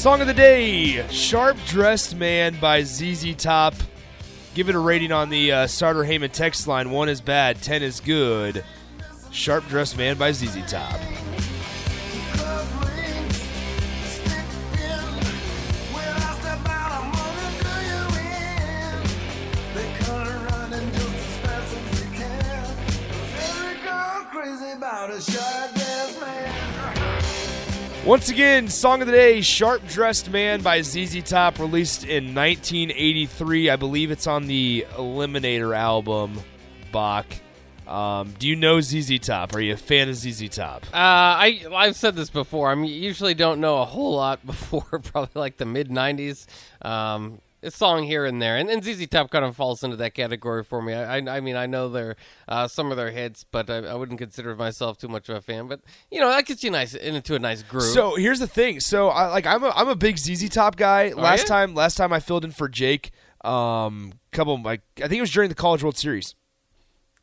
Song of the day Sharp Dressed Man by ZZ Top. Give it a rating on the uh, Starter Heyman text line. One is bad, ten is good. Sharp Dressed Man by ZZ Top. Once again, Song of the Day Sharp Dressed Man by ZZ Top, released in 1983. I believe it's on the Eliminator album, Bach. Um, do you know ZZ Top? Are you a fan of ZZ Top? Uh, I I've said this before. I usually don't know a whole lot before probably like the mid '90s. Um, a song here and there, and, and ZZ Top kind of falls into that category for me. I, I, I mean, I know their uh, some of their hits, but I, I wouldn't consider myself too much of a fan. But you know, that gets you nice into a nice groove. So here's the thing. So I like I'm a I'm a big ZZ Top guy. last you? time last time I filled in for Jake, um, couple like I think it was during the College World Series.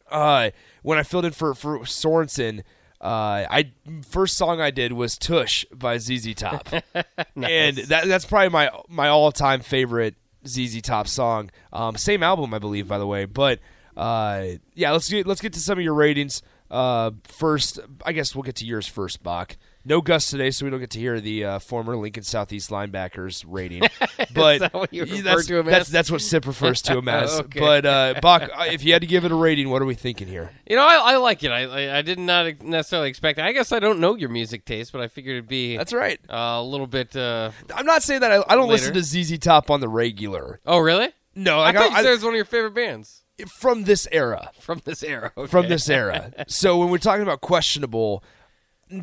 Uh, when I filled in for for Sorensen, uh, I first song I did was Tush by ZZ Top, and that that's probably my my all time favorite ZZ Top song. Um, same album, I believe, by the way. But uh, yeah, let's get let's get to some of your ratings. Uh, first, I guess we'll get to yours first, Bach. No Gus today, so we don't get to hear the uh, former Lincoln Southeast linebackers rating. But that what you refer that's, that's, that's what Sip refers to him as. Okay. But uh, Bach, uh, if you had to give it a rating, what are we thinking here? you know, I, I like it. I, I I did not necessarily expect. it. I guess I don't know your music taste, but I figured it'd be That's right. uh, a little bit. Uh, I'm not saying that I, I don't listen to ZZ Top on the regular. oh, really? No, I like thought I, you said it was one of your favorite bands from this era. from this era. Okay. from this era. so when we're talking about questionable,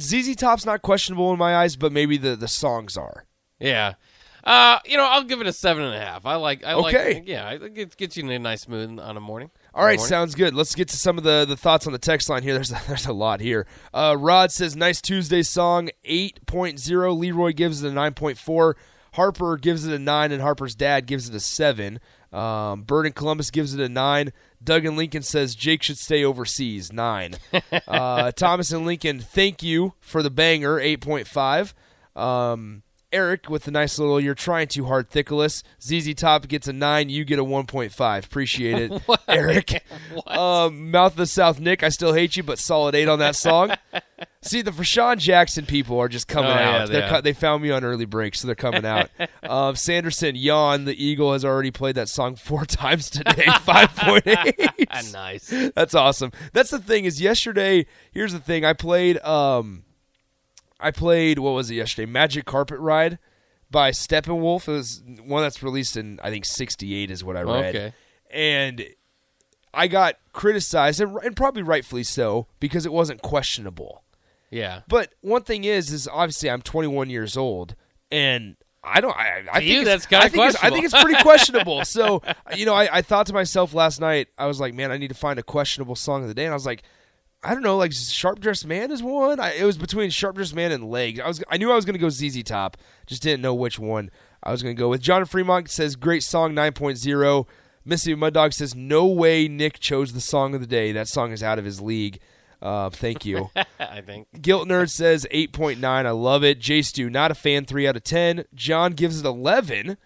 ZZ Top's not questionable in my eyes, but maybe the, the songs are. Yeah. Uh, you know, I'll give it a seven and a half. I like. I Okay. like. Yeah, I think it gets you in a nice mood on a morning. All right, sounds good. Let's get to some of the, the thoughts on the text line here. There's there's a lot here. Uh, Rod says nice Tuesday song 8.0. Leroy gives it a 9.4. Harper gives it a 9 and Harper's dad gives it a 7. Um, Bird and Columbus gives it a 9. Doug and Lincoln says Jake should stay overseas 9. uh, Thomas and Lincoln thank you for the banger 8.5. Um, Eric with the nice little "You're trying too hard, Thickless." ZZ Top gets a nine. You get a one point five. Appreciate it, Eric. Um, Mouth of the South, Nick. I still hate you, but solid eight on that song. See, the Fashawn Jackson people are just coming Oh, out. are. co- they found me on early break, so they're coming out. um, Sanderson, yawn. The Eagle has already played that song four times today. Five point eight. Nice. That's awesome. That's the thing is yesterday. Here's the thing. I played. Um, I played what was it yesterday? Magic Carpet Ride by Steppenwolf. It was one that's released in I think '68 is what I read. Okay. And I got criticized, and, and probably rightfully so, because it wasn't questionable. Yeah. But one thing is, is obviously I'm 21 years old, and I don't. I, I think you, it's- that's I think it's- I think it's pretty questionable. so you know, I, I thought to myself last night, I was like, man, I need to find a questionable song of the day, and I was like. I don't know, like Sharp Dressed Man is one. I, it was between Sharp Dressed Man and Legs. I was, I knew I was going to go ZZ Top, just didn't know which one I was going to go with. John Fremont says great song 9.0. Mississippi Mud Dog says no way Nick chose the song of the day. That song is out of his league. Uh, thank you. I think. Guilt Nerd says 8.9. I love it. J Stu, not a fan, 3 out of 10. John gives it 11.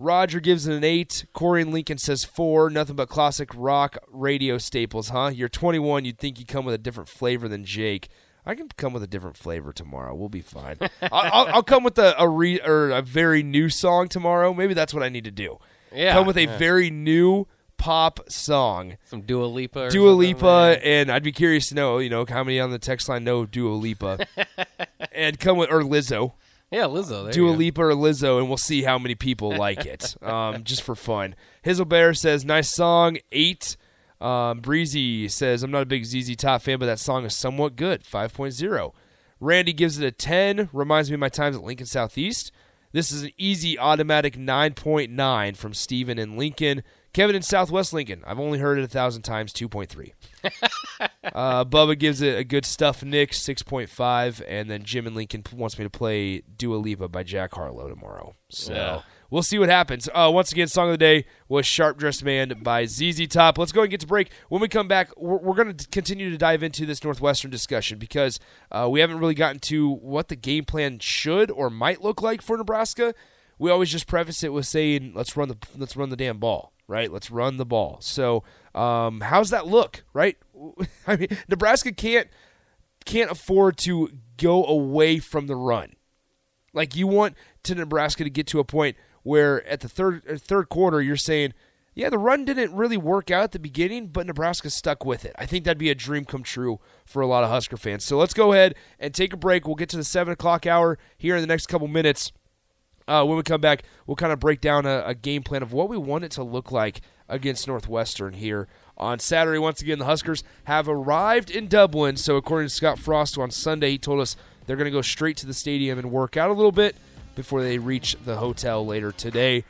Roger gives it an 8. Corey and Lincoln says 4. Nothing but classic rock radio staples, huh? You're 21. You'd think you'd come with a different flavor than Jake. I can come with a different flavor tomorrow. We'll be fine. I'll, I'll, I'll come with a, a, re, or a very new song tomorrow. Maybe that's what I need to do. Yeah, come with a yeah. very new pop song. Some Dua Lipa. Or Dua Lipa, and I'd be curious to know, you know, how many on the text line know Dua Lipa, and come with or Lizzo, Yeah, Lizzo. There Dua. Lipa or Lizzo, and we'll see how many people like it, um, just for fun. Hizzlebear says, "Nice song, eight. Um, Breezy says, "I'm not a big ZZ Top fan, but that song is somewhat good, 5.0." Randy gives it a 10. Reminds me of my times at Lincoln Southeast. This is an easy automatic 9.9 from Steven in Lincoln. Kevin in Southwest Lincoln. I've only heard it a thousand times, 2.3. uh, Bubba gives it a good stuff, Nick, 6.5. And then Jim in Lincoln wants me to play Dua Lipa by Jack Harlow tomorrow. So Yeah. we'll see what happens. Uh, once again, song of the day was Sharp Dressed Man by ZZ Top. Let's go and get to break. When we come back, we're, we're going to continue to dive into this Northwestern discussion because uh, we haven't really gotten to what the game plan should or might look like for Nebraska. We always just preface it with saying, "Let's run the let's run the damn ball." Right, let's run the ball. So, um, how's that look? Right, I mean, Nebraska can't can't afford to go away from the run. Like you want to Nebraska to get to a point where at the third third quarter you're saying, yeah, the run didn't really work out at the beginning, but Nebraska stuck with it. I think that'd be a dream come true for a lot of Husker fans. So let's go ahead and take a break. We'll get to the seven o'clock hour here in the next couple minutes. Uh, when we come back, we'll kind of break down a, a game plan of what we want it to look like against Northwestern here on Saturday. Once again, the Huskers have arrived in Dublin. So, according to Scott Frost on Sunday, he told us they're going to go straight to the stadium and work out a little bit before they reach the hotel later today.